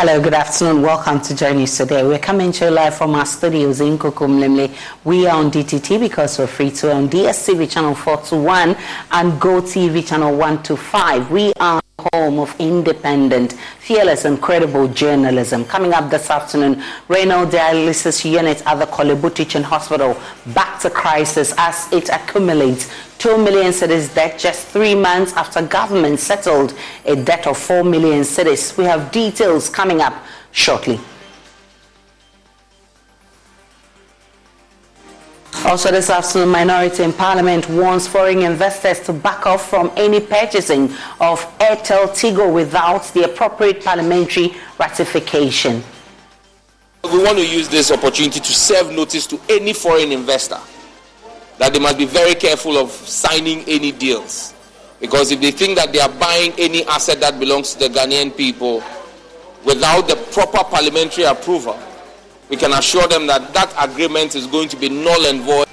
Hello, good afternoon. Welcome to Joy News Today. We're coming to you live from our studios in Kokomlemle. We are on DTT because we're free to on DSTV channel 421 and Go TV channel 125. We are home of independent, fearless, and credible journalism. Coming up this afternoon, renal dialysis unit at the Korle Bu Teaching Hospital back to crisis as it accumulates 2 million cedis debt just three months after government settled a debt of 4 million cedis. We have details coming up shortly. Also this afternoon, minority in parliament warns foreign investors to back off from any purchasing of Airtel Tigo without the appropriate parliamentary ratification. We want to use this opportunity to serve notice to any foreign investor that they must be very careful of signing any deals. Because if they think that they are buying any asset that belongs to the Ghanaian people without the proper parliamentary approval, we can assure them that that agreement is going to be null and void.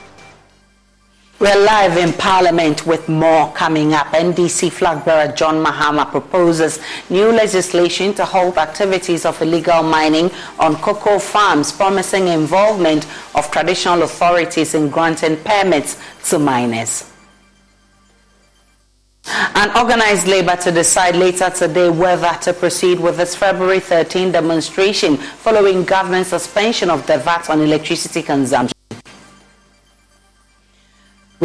We're live in Parliament with more coming up. NDC flag bearer John Mahama proposes new legislation to halt activities of illegal mining on cocoa farms, promising involvement of traditional authorities in granting permits to miners. An organized labor to decide later today whether to proceed with its February 13 demonstration following government suspension of the VAT on electricity consumption.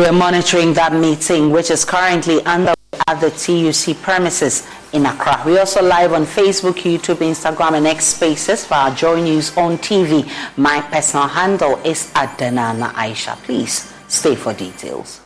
We're monitoring that meeting, which is currently under at the TUC premises in Accra. We're also live on Facebook, YouTube, Instagram, and X Spaces for our Joy News on TV. My personal handle is Adanana Aisha. Please stay for details.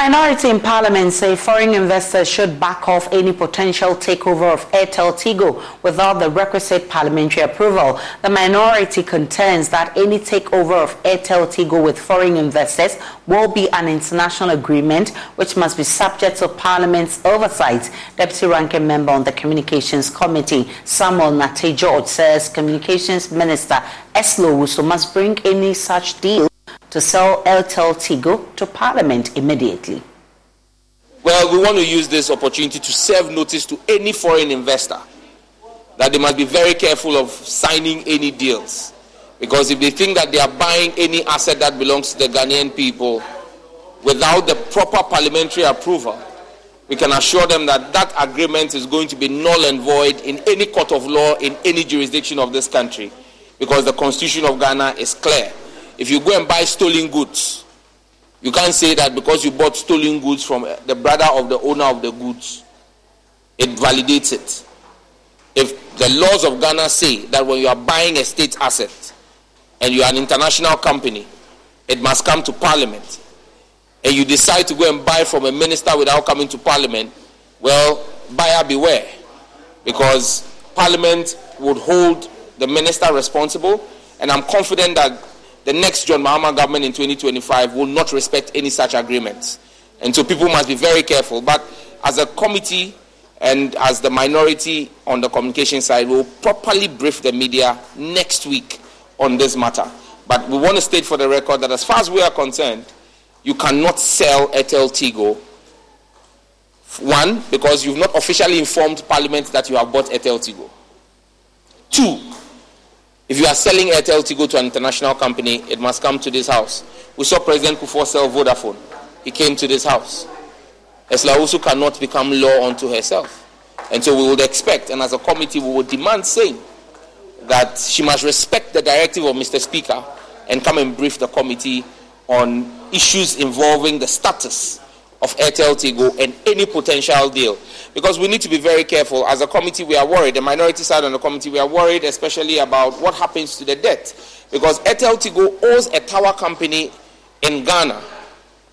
Minority in parliament say foreign investors should back off any potential takeover of Airtel Tigo without the requisite parliamentary approval. The minority contends that any takeover of Airtel Tigo with foreign investors will be an international agreement which must be subject to parliament's oversight. Deputy ranking member on the communications committee, Samuel Nartey George, says communications minister Ursula Owusu must bring any such deal to sell Airtel Tigo to Parliament immediately. Well, we want to use this opportunity to serve notice to any foreign investor that they must be very careful of signing any deals. Because if they think that they are buying any asset that belongs to the Ghanaian people without the proper parliamentary approval, we can assure them that that agreement is going to be null and void in any court of law in any jurisdiction of this country because the constitution of Ghana is clear if you go and buy stolen goods, you can't say that because you bought stolen goods from eh, the brother of the owner of the goods, it validates it. If the laws of Ghana say that when you are buying a state asset and you are an international company, it must come to parliament, and you decide to go and buy from a minister without coming to parliament, well, buyer beware. Because parliament would hold the minister responsible, and I'm confident that the next John Mahama government in 2025 will not respect any such agreements. And so people must be very careful. But as a committee and as the minority on the communication side, we'll properly brief the media next week on this matter. But we want to state for the record that as far as we are concerned, you cannot sell Airtel Tigo One, because you've not officially informed Parliament that you have bought Airtel Tigo. Two, if you are selling Airtel Tigo to an international company, it must come to this house. We saw President Kufuor sell Vodafone. He came to this house. Ursula also cannot become law unto herself. And so we would expect, and as a committee, we would demand saying that she must respect the directive of Mr. Speaker and come and brief the committee on issues involving the status of Airtel Tigo and any potential deal. Because we need to be very careful. As a committee, we are worried. The minority side on the committee, we are worried especially about what happens to the debt. Because Airtel Tigo owes a tower company in Ghana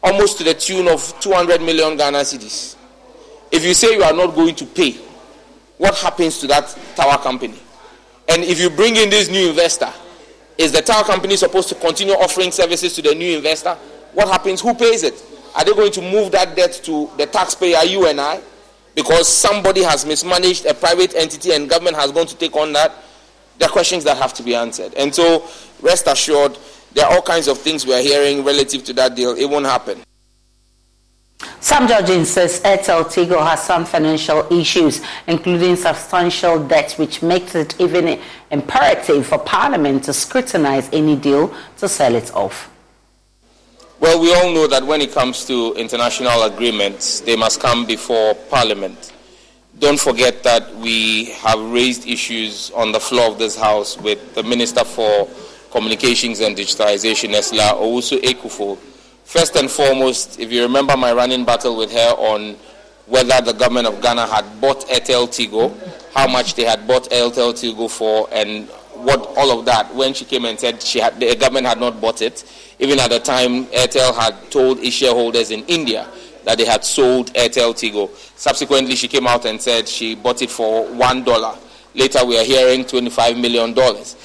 almost to the tune of 200 million Ghana cedis. If you say you are not going to pay, what happens to that tower company? And if you bring in this new investor, is the tower company supposed to continue offering services to the new investor? What happens? Who pays it? Are they going to move that debt to the taxpayer, you and I? Because somebody has mismanaged a private entity and government has gone to take on that? There are questions that have to be answered. And so, rest assured, there are all kinds of things we are hearing relative to that deal. It won't happen. Sam George says Airtel Tigo has some financial issues, including substantial debt, which makes it even imperative for Parliament to scrutinize any deal to sell it off. Well, we all know that when it comes to international agreements, they must come before Parliament. Don't forget that we have raised issues on the floor of this House with the Minister for Communications and Digitalization, Ursula Owusu-Ekuful First and foremost, if you remember my running battle with her on whether the government of Ghana had bought Airtel Tigo, how much they had bought Airtel Tigo for, and what all of that. When she came and said she had, the government had not bought it, even at the time Airtel had told its shareholders in India that they had sold Airtel Tigo. Subsequently, she came out and said she bought it for one dollar. Later, we are hearing twenty-five million dollars.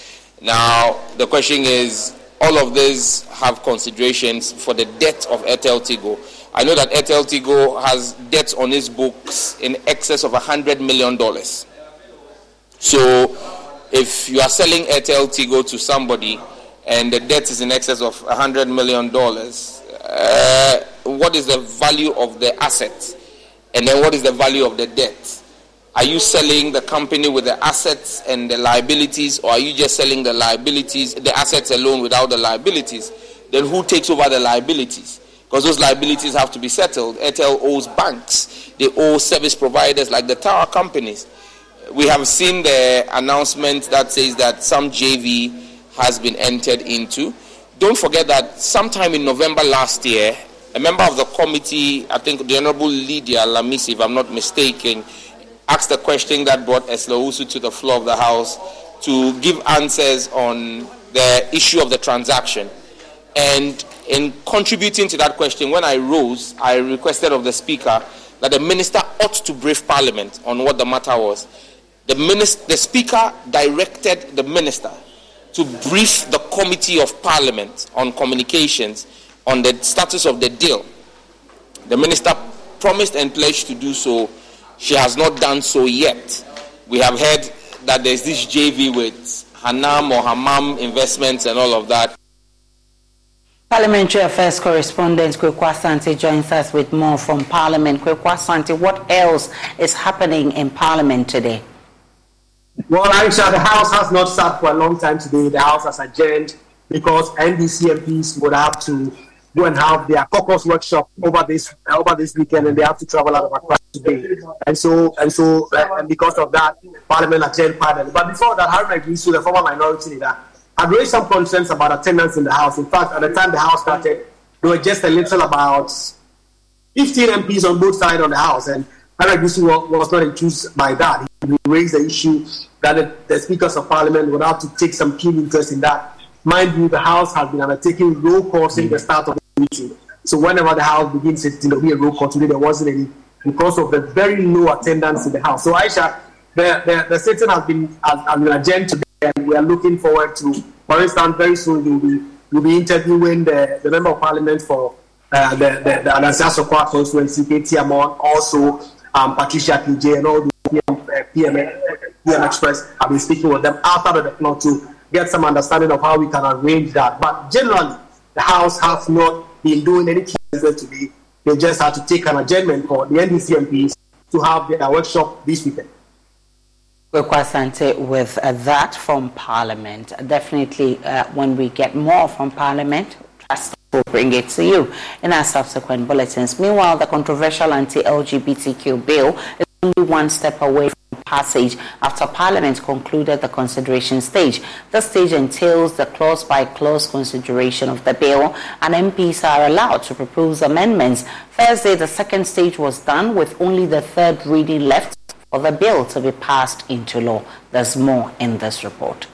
Now, the question is all of these have considerations for the debt of Airtel Tigo. I know that Airtel Tigo has debts on its books in excess of $100 million. So if you are selling Airtel Tigo to somebody and the debt is in excess of $100 million, uh, what is the value of the asset? And then what is the value of the debt? Are you selling the company with the assets and the liabilities, or are you just selling the liabilities, the assets alone without the liabilities? Then who takes over the liabilities? Because those liabilities have to be settled. Airtel owes banks, they owe service providers like the tower companies. We have seen the announcement that says that some JV has been entered into. Don't forget that sometime in November last year, a member of the committee, I think the Honorable Lydia Lamisi, if I'm not mistaken, asked a question that brought Ursula Owusu to the floor of the House to give answers on the issue of the transaction. And in contributing to that question, when I rose, I requested of the Speaker that the Minister ought to brief Parliament on what the matter was. The, minister, the Speaker directed the Minister to brief the Committee of Parliament on Communications on the status of the deal. The Minister promised and pledged to do so she has not done so yet. We have heard that there's this JV with Hanam or Hamam investments and all of that. Parliamentary Affairs correspondent Kwekwa Asante joins us with more from Parliament. Kwekwa Asante, what else is happening in Parliament today? Well, Aisha, the House has not sat for a long time today. The House has adjourned because NDC MPs would have to go and have their caucus workshop over this over this weekend, and they have to travel out of Accra today. And so and so uh, and because of that, Parliament adjourned panel. But before that, Haruna Iddrisu, the former minority leader, had raised some concerns about attendance in the House. In fact, at the time the House started, there were just a little about 15 MPs on both sides of the House, and Haruna Iddrisu was not enthused by that. He raised the issue that the, the speakers of Parliament would have to take some keen interest in that. Mind you, the House has been undertaking roll call since the start of the meeting. So whenever the house begins it there'll be a roll call. Today there wasn't any because of the very low attendance in the house. So Aisha, the, the, the sitting has been has, has been adjourned today, and we are looking forward to. For instance, very soon you'll be you'll be interviewing the, the member of parliament for uh, the the, the Anastasia constituency, KT Amon, also um, Patricia PJ, and all the PM, uh, PM, PM Express. I've been speaking with them after the floor to get some understanding of how we can arrange that. But generally, the House has not been doing anything today. They just had to take an adjournment for the NDC MPs to have their workshop this weekend. With uh, that from Parliament. Definitely, uh, when we get more from Parliament, trust will bring it to you in our subsequent bulletins. Meanwhile, the controversial anti-LGBTQ bill is only one step away from passage after Parliament concluded the consideration stage. The stage entails the clause-by-clause consideration of the bill, and MPs are allowed to propose amendments. Thursday, the second stage was done with only the third reading left for the bill to be passed into law. There's more in this report.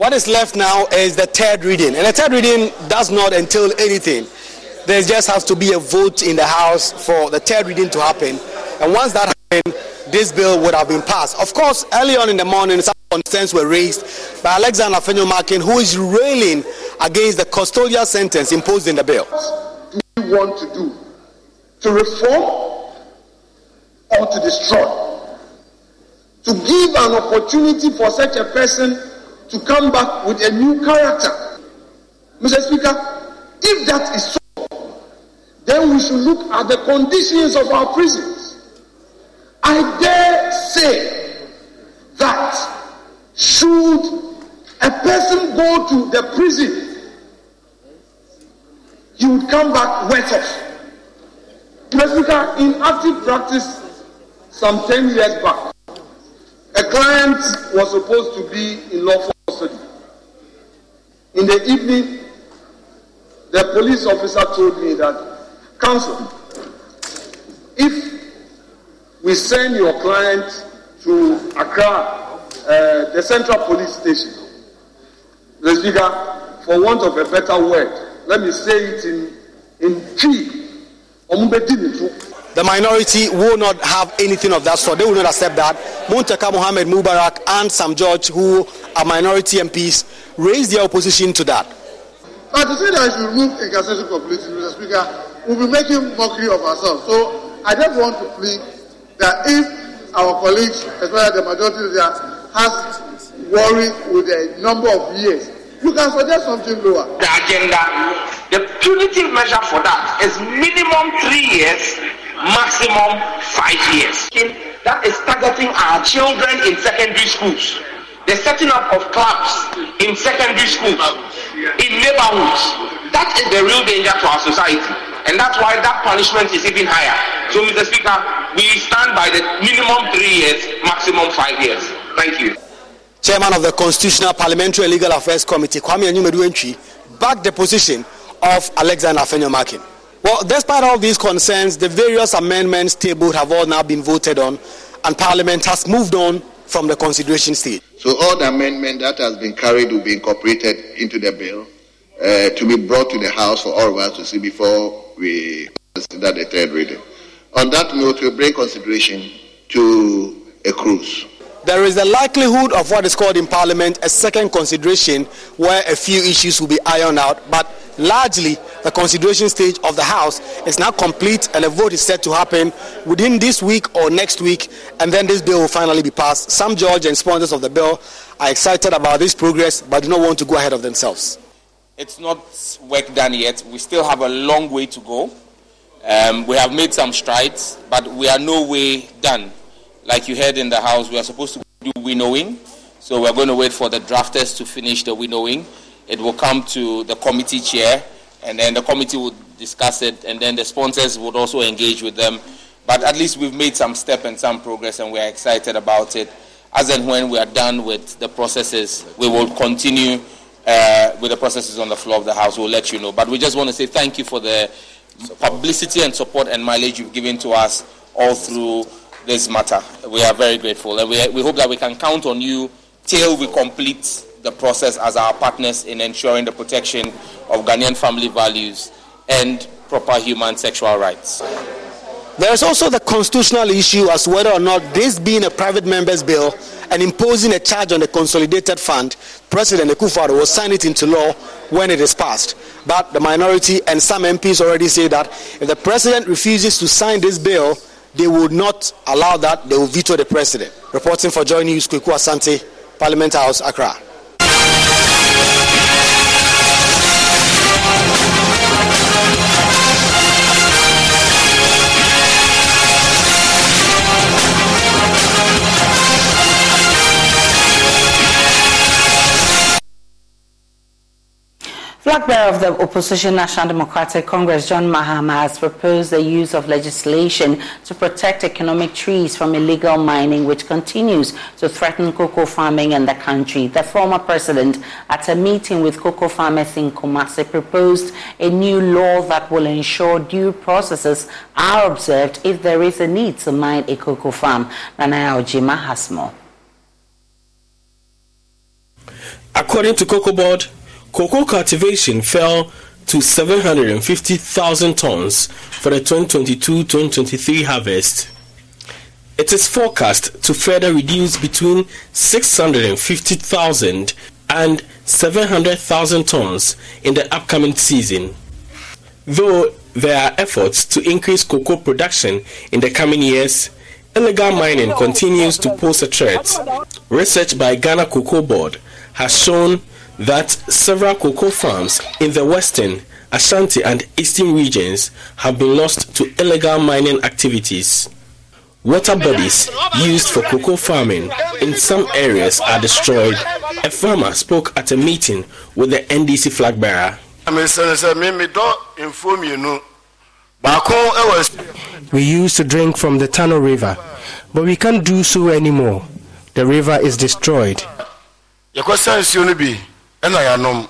What is left now is the third reading, and the third reading does not entail anything. There just has to be a vote in the House for the third reading to happen, and once that happens, this bill would have been passed. Of course, early on in the morning, some concerns were raised by Alexander Afenyo-Markin, who is railing against the custodial sentence imposed in the bill. What do we want to do? To reform or to destroy? to give an opportunity for such a person to come back with a new character. Mr. Speaker, if that is so, then we should look at the conditions of our prisons. I dare say that should a person go to the prison, he would come back wet off. Mr. Speaker, in active practice some 10 years back, a client was supposed to be in lawful. In the evening, the police officer told me that, Counsel, if we send your client to Accra, uh, the central police station, the speaker, for want of a better word, let me say it in in Twi, the minority will not have anything of that sort. They will not accept that. Muntaka Mohammed Mubarak and Sam George, who are minority MPs, raised their opposition to that. But to say that I should remove incarceration completely, Mr. Speaker, we'll be making mockery of ourselves. So I just want to plead that if our colleagues, especially the majority there, has worried with a number of years, you can suggest something lower. The agenda, the punitive measure for that is minimum three years maximum five years. That is targeting our children in secondary schools. The setting up of clubs in secondary schools, in neighborhoods. That is the real danger to our society. And that's why that punishment is even higher. So, Mr. Speaker, we stand by the minimum three years, maximum five years. Thank you. Chairman of the Constitutional Parliamentary and Legal Affairs Committee, Kwame Anyimadu backed the position of Alexander Afenyo-Markin. Well, despite all these concerns, the various amendments tabled have all now been voted on, and Parliament has moved on from the consideration stage. So, all the amendment that has been carried will be incorporated into the bill uh, to be brought to the House for all of us to see before we consider the third reading. On that note, we bring consideration to a cruise. There is a likelihood of what is called in Parliament a second consideration where a few issues will be ironed out, but largely the consideration stage of the House is now complete and a vote is set to happen within this week or next week, and then this bill will finally be passed. Sam George and sponsors of the bill are excited about this progress but do not want to go ahead of themselves. It's not work done yet. We still have a long way to go. Um, we have made some strides, but we are no way done. Like you heard in the House, we are supposed to do winnowing. So we're going to wait for the drafters to finish the winnowing. It will come to the committee chair, and then the committee will discuss it, and then the sponsors would also engage with them. But at least we've made some step and some progress, and we're excited about it. As and when we are done with the processes, we will continue uh, with the processes on the floor of the House. We'll let you know. But we just want to say thank you for the publicity and support and mileage you've given to us all through this matter. We are very grateful, and we, we hope that we can count on you till we complete the process as our partners in ensuring the protection of Ghanaian family values and proper human sexual rights. There is also the constitutional issue as whether or not this being a private member's bill and imposing a charge on the consolidated fund, President Akufo-Addo will sign it into law when it is passed. But the minority and some MPs already say that if the president refuses to sign this bill, they will not allow that. They will veto the president. Reporting for Joy News, Asante, Parliament House, Accra. Flag bearer of the opposition National Democratic Congress, John Mahama, has proposed the use of legislation to protect economic trees from illegal mining, which continues to threaten cocoa farming in the country. The former president, at a meeting with cocoa farmers in Kumasi, proposed a new law that will ensure due processes are observed if there is a need to mine a cocoa farm. Nanaya Ojima has more. According to Cocoa Board, cocoa cultivation fell to 750,000 tons for the 2022-2023 harvest. It is forecast to further reduce between 650,000 and 700,000 tons in the upcoming season. Though there are efforts to increase cocoa production in the coming years, illegal mining continues to pose a threat. Research by Ghana Cocoa Board has shown that several cocoa farms in the western, Ashanti, and eastern regions have been lost to illegal mining activities. Water bodies used for cocoa farming in some areas are destroyed. A farmer spoke at a meeting with the NDC flag bearer. We used to drink from the Tano River, but we can't do so anymore. The river is destroyed. Ɛna yɛanom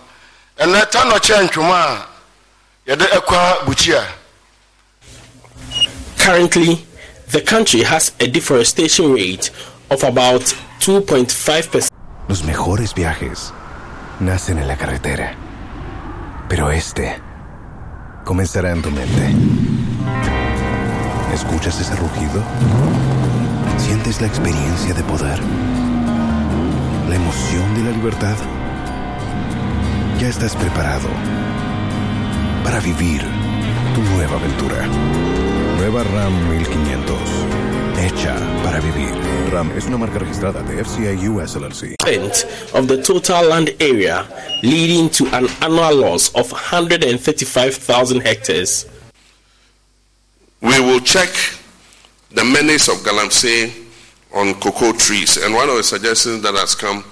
ɛnɛ ta nɔkyɛ ntwom a yɛde ɛkɔ bukyia Currently, the country has a deforestation rate of about 2.5%. Los mejores viajes nacen en la carretera, pero este comenzará en tu mente. ¿Escuchas ese rugido? ¿Sientes la experiencia de poder? ¿La emoción de la libertad? Ya estás preparado para vivir tu nueva aventura. Nueva RAM 1500. Hecha para vivir. RAM es una marca registrada de FCA US LLC. Of the total land area, leading to an annual loss of 135,000 hectares. We will check the menace of Galamsey on cocoa trees, and one of the suggestions that has come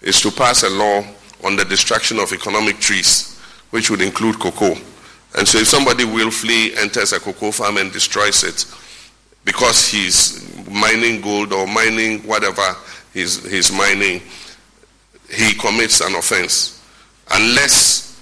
is to pass a law on the destruction of economic trees, which would include cocoa. And so if somebody willfully enters a cocoa farm and destroys it because he's mining gold or mining whatever he's, he's mining, he commits an offense. Unless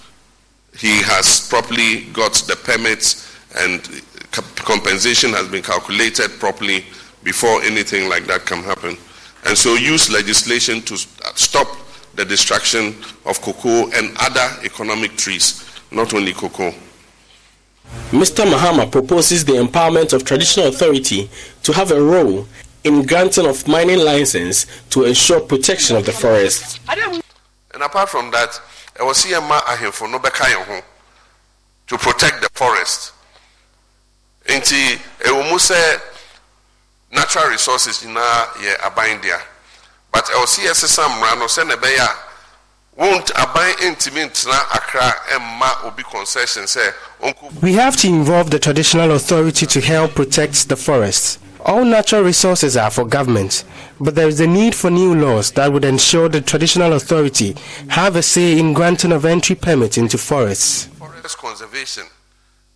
he has properly got the permits and compensation has been calculated properly before anything like that can happen. And so use legislation to stop the destruction of cocoa and other economic trees, not only cocoa. Mr. Mahama proposes the empowerment of traditional authority to have a role in granting of mining license to ensure protection of the forest. And apart from that, I was seeing ahemfo no bɛka to protect the forest. Nti ɛwɔ mu sɛ natural resources nyinaa yɛ aban dea but ɛwɔ si yɛsesa mmara no sɛ na ɛbɛyɛ a won't aban ntumi ntena akra ɛmma obi concession sɛ we have to involve the traditional authority to help protect the forests all natural resources are for government, but there is a need for new laws that would ensure the traditional authority have a say in granting of entry permits into forests. Forest conservation,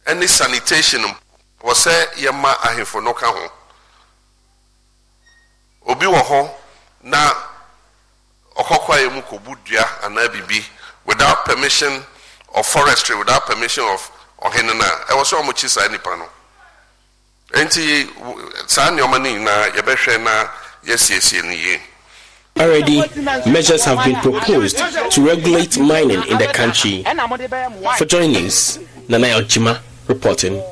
any sanitation, was say yama ahifo no ka ho. Obi hɔ na ɔkɔkɔ mu kɔbu dua anaa bibi without permission of forestry without permission of ɔhene no a ɛwɔ sɛ ɔmokyi saa nipa no nti saa nneɛma no nyinaa yɛbɛhwɛ na yɛsiesie no yie Already, measures have been proposed to regulate mining in the country. For Joy News, Nana Ojima reporting.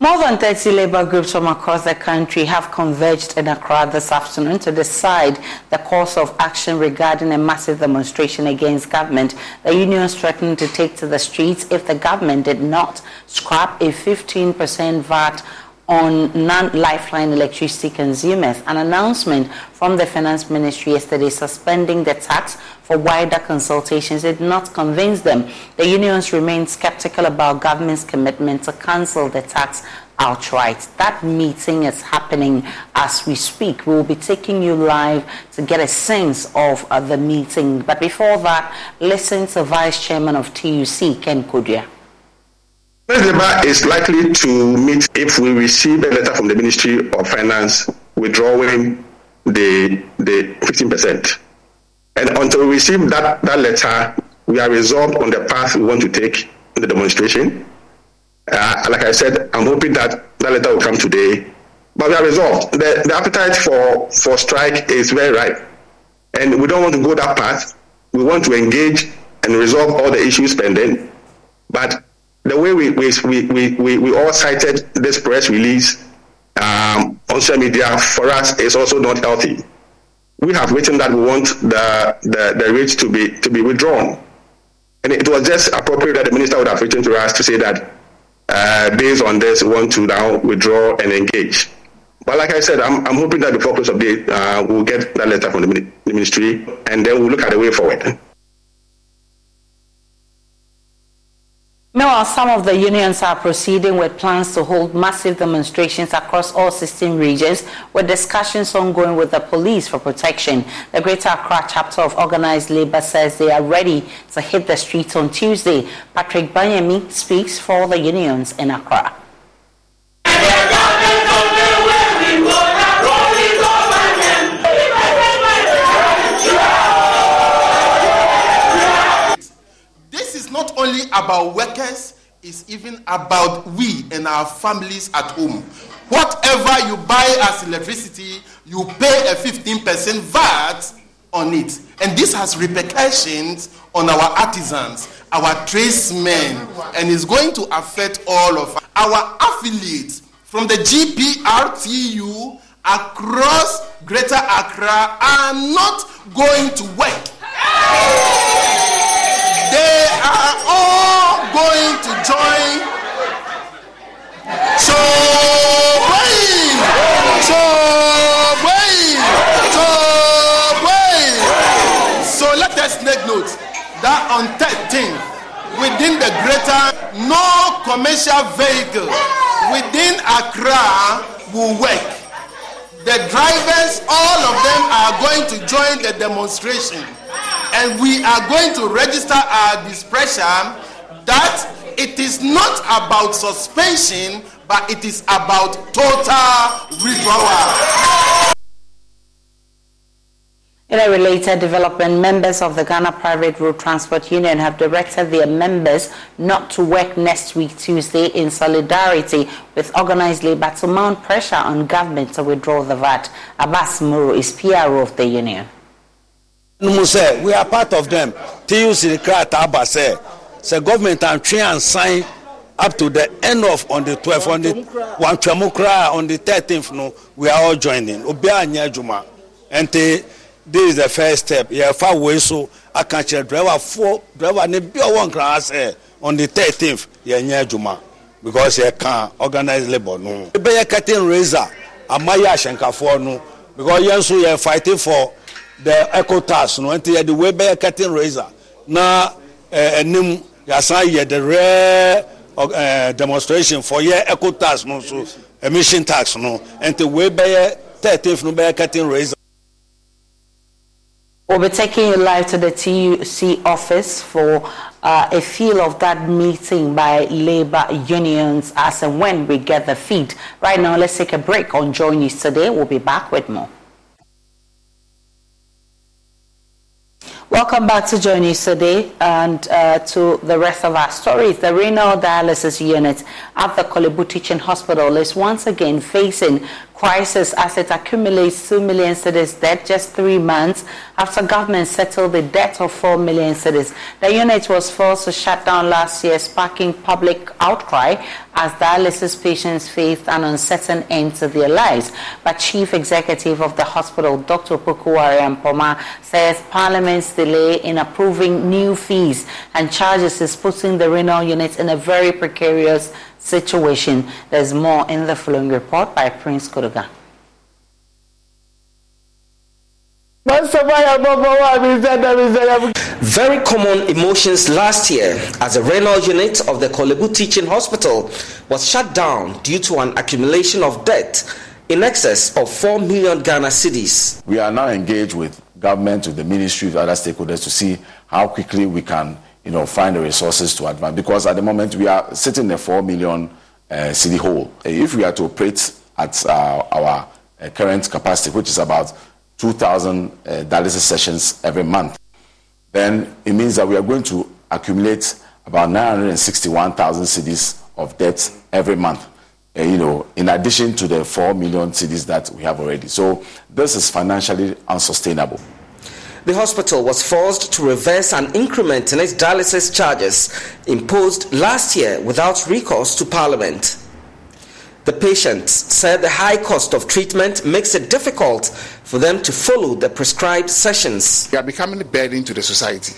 More than 30 labor groups from across the country have converged in Accra this afternoon to decide the course of action regarding a massive demonstration against government. The unions threatened to take to the streets if the government did not scrap a 15% VAT on non-lifeline electricity consumers. An announcement from the finance ministry yesterday suspending the tax for wider consultations did not convince them. The unions remain skeptical about government's commitment to cancel the tax outright. That meeting is happening as we speak. We will be taking you live to get a sense of uh, the meeting. But before that, listen to Vice Chairman of TUC, Ken Kodia. Labour is likely to meet if we receive a letter from the Ministry of Finance withdrawing the the 15%. And until we receive that, that letter, we are resolved on the path we want to take in the demonstration. Uh, like I said, I'm hoping that that letter will come today. But we are resolved. The, the appetite for, for strike is very ripe. And we don't want to go that path. We want to engage and resolve all the issues pending. But the way we, we, we, we, we all cited this press release um, on social media for us is also not healthy. We have written that we want the, the, the rates to be, to be withdrawn. And it was just appropriate that the minister would have written to us to say that uh, based on this, we want to now withdraw and engage. But like I said, I'm, I'm hoping that before close of day, uh, we'll get that letter from the ministry and then we'll look at the way forward. Meanwhile, uh, some of the unions are proceeding with plans to hold massive demonstrations across all 16 regions, with discussions ongoing with the police for protection. The Greater Accra chapter of Organized Labour says they are ready to hit the streets on Tuesday. Patrick Banyemi speaks for the unions in Accra. Only about workers, it's even about we and our families at home. Whatever you buy as electricity, you pay a 15% VAT on it. And this has repercussions on our artisans, our tradesmen, and is going to affect all of us. Our affiliates from the GPRTU across Greater Accra are not going to work. They are all going to join. So wait, so so. So let us make note that on 13th, within the greater, no commercial vehicle within Accra will work. The drivers, all of them are going to join the demonstration and we are going to register our displeasure that it is not about suspension, but it is about total withdrawal. In a related development, members of the Ghana Private Road Transport Union have directed their members not to work next week, Tuesday, in solidarity with organized labor to mount pressure on government to withdraw the VAT. Abbas Muro is PRO of the union. Numu sɛ we are part of them. Tuc krataa aba sɛ sɛ government antwe ansan up to the end of on the twelve on the wantwɛmu koraa on the thirteenth no we are all joining. Obiara nyɛ adwuma. Nti this is the first step. Yɛfa wei so aka kyerɛ driver foɔ driver ne bi ɔwɔ nkran sɛ on the thirteenth yɛnyɛ adwuma. Because yɛka organized labour no. Ebɛyɛ curtain raiser ama yɛ ahyɛnkafoɔ no. Because yɛn nso yɛ fighting for the eco tax no nti yɛde wei bɛyɛ curtain raiser na ɛnim yɛasan yɛ the rare uh, demonstration for yɛ eco tax no so emission tax no nti wei bɛyɛ thirteenth no bɛyɛ curtain raiser. We'll be taking you live to the TUC office for uh, a feel of that meeting by labor unions as and when we get the feed. Right now, let's take a break on Joy News today. We'll be back with more. Welcome back to Joy News today and uh, to the rest of our stories. The renal dialysis unit at the Korle Bu Teaching Hospital is once again facing crisis as it accumulates 2 million cedis debt just three months after government settled the debt of 4 million cedis. The unit was forced to shut down last year, sparking public outcry as dialysis patients faced an uncertain end to their lives. But Chief Executive of the hospital, Dr. Opoku-Ware Ampomah, says Parliament's delay in approving new fees and charges is putting the renal unit in a very precarious situation. There's more in the following report by Prince Kodoga. Very common emotions last year as the renal unit of the Korle Bu Teaching Hospital was shut down due to an accumulation of debt in excess of 4 million Ghana cedis. We are now engaged with government, with the ministry, with other stakeholders to see how quickly we can you know, find the resources to advance. Because at the moment we are sitting in a 4 million uh, city hole. If we are to operate at uh, our uh, current capacity, which is about 2,000 uh, dialysis sessions every month, then it means that we are going to accumulate about 961,000 cedis of debt every month. Uh, you know, in addition to the 4 million cedis that we have already. So this is financially unsustainable. The hospital was forced to reverse an increment in its dialysis charges imposed last year without recourse to Parliament. The patients said the high cost of treatment makes it difficult for them to follow the prescribed sessions. You are becoming a burden to the society.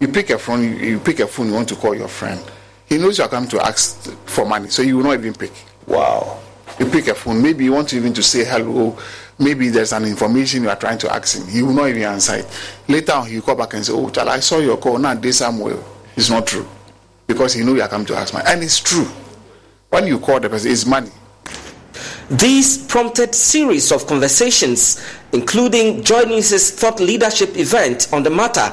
You pick a phone, you pick a phone, you want to call your friend. He knows you are coming to ask for money, so you will not even pick. Wow. You pick a phone, maybe you want to even to say hello, maybe there's an information you are trying to ask him. He will not even answer it. Later on, he will call back and say, Oh, child, I saw your call. Now, this Samuel. It's not true. Because he know you are coming to ask money. And it's true. When you call the person, it's money. These prompted series of conversations, including Joyce's thought leadership event on the matter,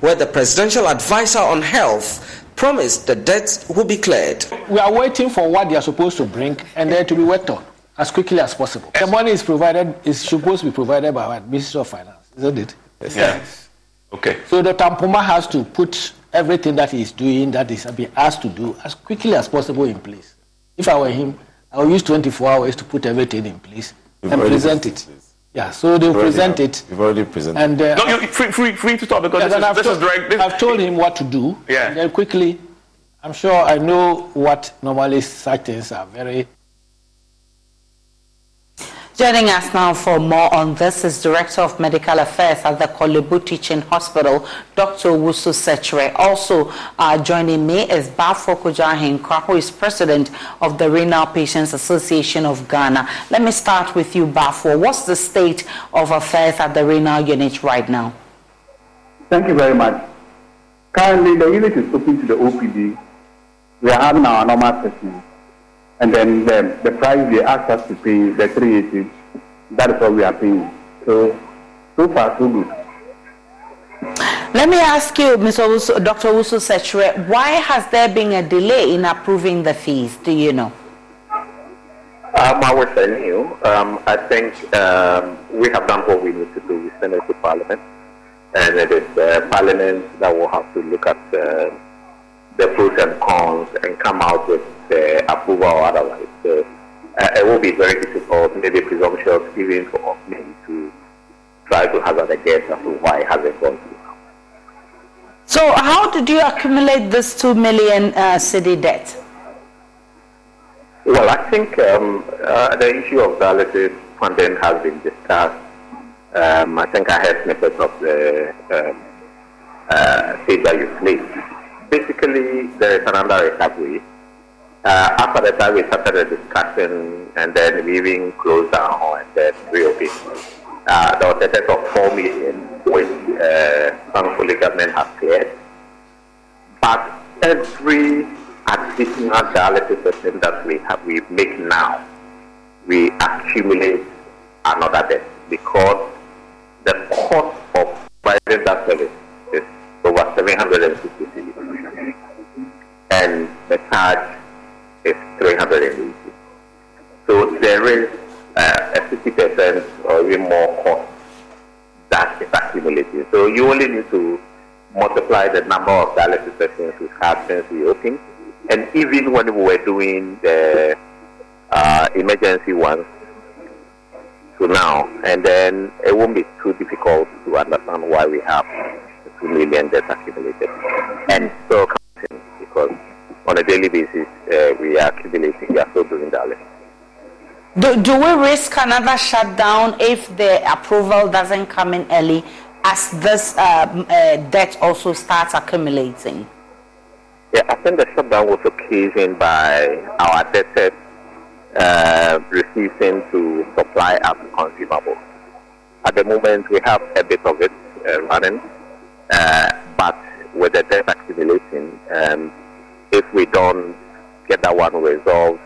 where the presidential advisor on health promised the debt will be cleared. We are waiting for what they are supposed to bring and then to be worked on as quickly as possible. The money is provided is supposed to be provided by our Ministry of Finance, isn't it? Yes. yes. Okay. So Dr. Ampomah has to put everything that he's doing, that is being asked to do, as quickly as possible in place. If I were him, I would use 24 hours to put everything in place You've and present it. Yeah, so they'll present it. You've already presented. And uh, no, you're free, free, free to talk because yeah, this, is, this is direct. This I've told him what to do. Yeah. And then quickly, I'm sure I know what normally such things are very Joining us now for more on this is Director of Medical Affairs at the Korle Bu Teaching Hospital, Dr. Wusu Sekyere. Also uh, joining me is Bafo Kojahinkwa, who is President of the Renal Patients Association of Ghana. Let me start with you, Bafo. What's the state of affairs at the renal unit right now? Thank you very much. Currently, the unit is open to the OPD. We are having our normal sessions. And then the, the price they asked us to pay, the 380, that is what we are paying. So, so far, so good. Let me ask you, Mr. Wusu, Dr. Wusu Sekyere, why has there been a delay in approving the fees? Do you know? Um, I was telling you, um, I think um, we have done what we need to do. We send it to Parliament, and it is uh, Parliament that will have to look at uh, the pros and cons and come out with uh, approval or otherwise. So uh, it will be very difficult, maybe presumptuous even for me to try to hazard a guess as to why it hasn't gone through. So how did you accumulate this 2 million uh, city debt? Well, I think um, uh, the issue of dialysis funding has been discussed. Um, I think I heard snippets of the um, uh, that you played. Basically, there is another recovery uh, after the time we started the discussion and then we even closed down and then reopened. Uh, there was a set of 4 million which uh, thankfully government has cleared. But every additional dialysis session that we have we make now, we accumulate another debt because the cost of providing that service is over 750 and the charge is 380. So there is uh, a 50% or even more cost that is accumulating. So you only need to multiply the number of dialysis sessions we've had since we opened. And even when we were doing the uh, emergency ones, to now, and then it won't be too difficult to understand why we have two million deaths accumulated and counting because on a daily basis uh, we are accumulating, we are still doing dialysis. Do, do we risk another shutdown if the approval doesn't come in early as this uh, uh, debt also starts accumulating? Yeah, I think the shutdown was occasioned by our debtors uh, refusing to supply us consumables. At the moment, we have a bit of it uh, running, uh, with the debt accumulating, um, if we don't get that one resolved,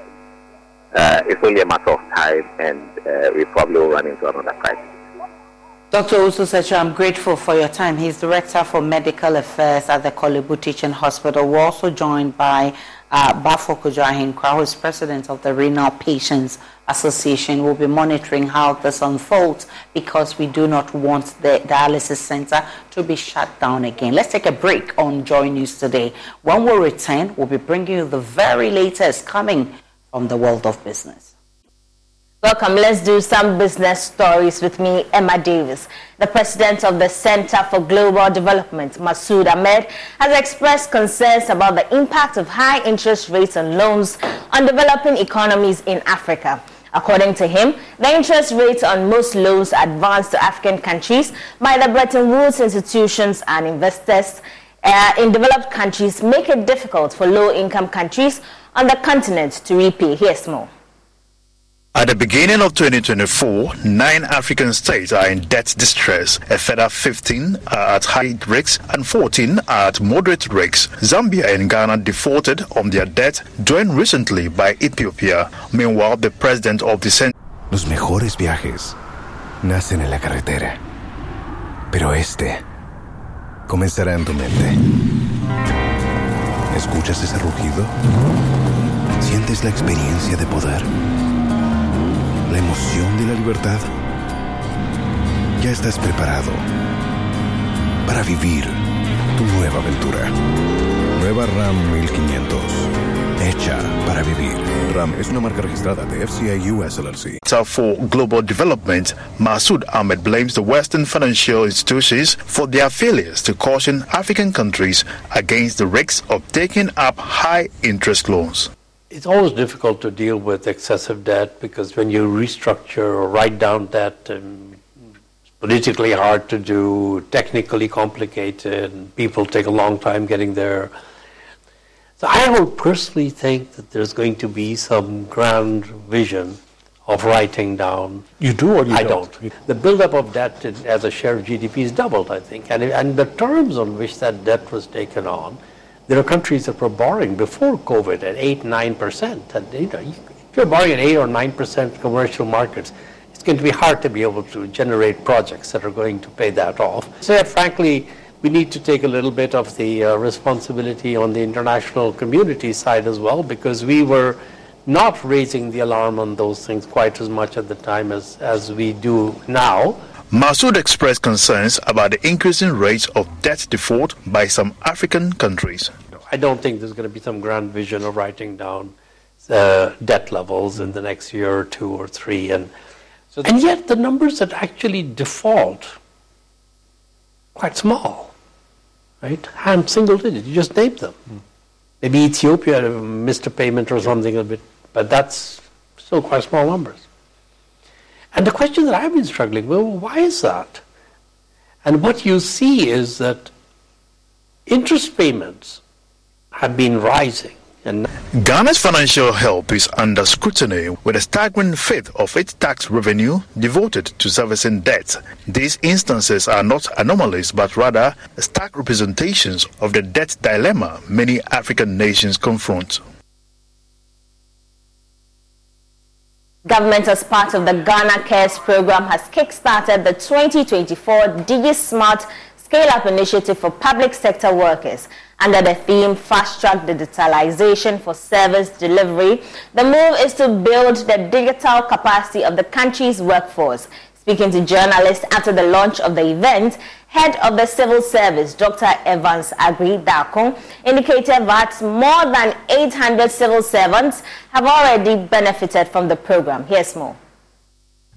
uh, it's only a matter of time, and uh, we probably will run into another crisis. Dr. Osu I'm grateful for your time. He's Director for Medical Affairs at the Korle Teaching Hospital. We're also joined by uh, Bafo Kojo who is President of the Renal Patients Association. We'll be monitoring how this unfolds because we do not want the dialysis center to be shut down again. Let's take a break on Joy News today. When we return, we'll be bringing you the very latest coming from the world of business. Welcome. Let's do some business stories with me, Emma Davis. The president of the Center for Global Development, Masood Ahmed, has expressed concerns about the impact of high interest rates on loans on developing economies in Africa. According to him, the interest rates on most loans advanced to African countries by the Bretton Woods institutions and investors uh, in developed countries make it difficult for low-income countries on the continent to repay. Here's more. At the beginning of 2024, nine African states are in debt distress. A further 15 are at high risk and 14 are at moderate risk. Zambia and Ghana defaulted on their debt, joined recently by Ethiopia. Meanwhile, the president of the Central. Los mejores viajes nacen en la carretera, pero este comenzará en tu mente. ¿Escuchas ese rugido? ¿Sientes la experiencia de poder? La emoción de la libertad? Ya estás preparado para vivir tu nueva aventura. Nueva RAM 1500. Hecha para vivir. RAM es una marca registrada de FCI US LLC. For global development, Masood Ahmed blames the Western financial institutions for their failures to caution African countries against the risks of taking up high interest loans it's always difficult to deal with excessive debt because when you restructure or write down debt, um, it's politically hard to do, technically complicated, and people take a long time getting there. So I don't personally think that there's going to be some grand vision of writing down. You do or you I don't? don't. The buildup of debt as a share of GDP is doubled, I think, and, and the terms on which that debt was taken on there are countries that were borrowing before COVID at 8, 9%. And you know, if you're borrowing at 8 or 9% commercial markets, it's going to be hard to be able to generate projects that are going to pay that off. So, frankly, we need to take a little bit of the uh, responsibility on the international community side as well, because we were not raising the alarm on those things quite as much at the time as, as we do now. Masood expressed concerns about the increasing rates of debt default by some African countries. I don't think there's going to be some grand vision of writing down uh, debt levels in the next year or two or three. And, so and yet the numbers that actually default, quite small, right? And single digit, you just name them. Mm. Maybe Ethiopia missed a payment or something a bit, but that's still quite small numbers. And the question that I've been struggling with, well, why is that? And what you see is that interest payments have been rising. And Ghana's financial health is under scrutiny with a staggering fifth of its tax revenue devoted to servicing debt. These instances are not anomalies but rather stark representations of the debt dilemma many African nations confront. Government, as part of the Ghana Cares program, has kick-started the 2024 DigiSmart Scale-Up Initiative for public sector workers. Under the theme Fast Track Digitalization for Service Delivery, the move is to build the digital capacity of the country's workforce. Speaking to journalists after the launch of the event, head of the civil service, Dr. Evans Aggrey indicated that more than 800 civil servants have already benefited from the program. Here's more.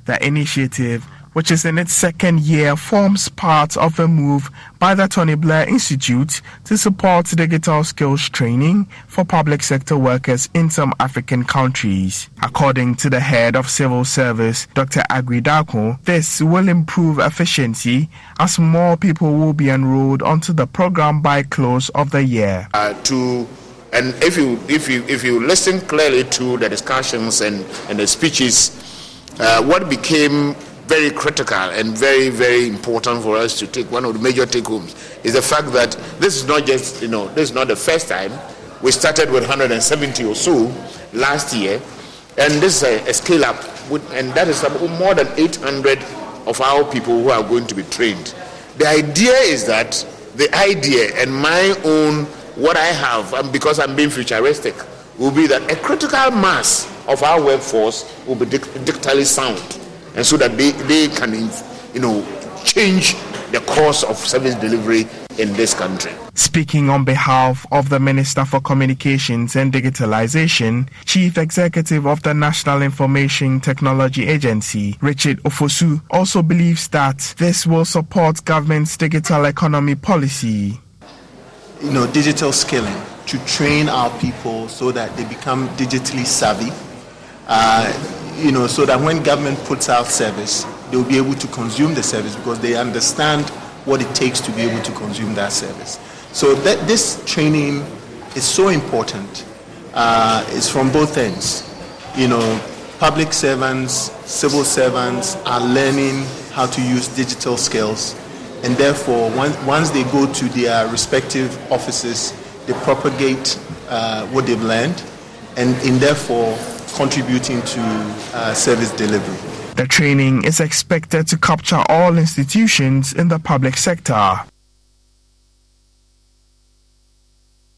The initiative which is in its second year, forms part of a move by the Tony Blair Institute to support digital skills training for public sector workers in some African countries. According to the head of civil service, Dr. Aggrey-Darko, this will improve efficiency as more people will be enrolled onto the program by close of the year. Uh, to and if you if you if you listen clearly to the discussions and, and the speeches, uh, what became very critical and very, very important for us to take. One of the major take homes is the fact that this is not just, you know, this is not the first time. We started with 170 or so last year, and this is a, a scale up, with, and that is more than 800 of our people who are going to be trained. The idea is that the idea and my own, what I have, and because I'm being futuristic, will be that a critical mass of our workforce will be digitally sound and so that they, they can, you know, change the course of service delivery in this country. Speaking on behalf of the Minister for Communications and Digitalization, Chief Executive of the National Information Technology Agency, Richard Ofosu, also believes that this will support government's digital economy policy. You know, digital skilling to train our people so that they become digitally savvy. Uh, you know, so that when government puts out service, they'll be able to consume the service because they understand what it takes to be able to consume that service. So that this training is so important. Uh, it's from both ends. You know, public servants, civil servants are learning how to use digital skills, and therefore, once, once they go to their respective offices, they propagate uh, what they've learned, and in therefore contributing to uh, service delivery. The training is expected to capture all institutions in the public sector.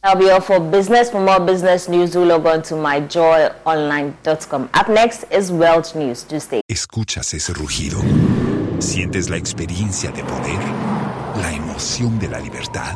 That'll be all for business. For more business news, do log on to myjoyonline.com. Up next is World News. Do stay. Escuchas ese rugido. Sientes la experiencia de poder, la emoción de la libertad.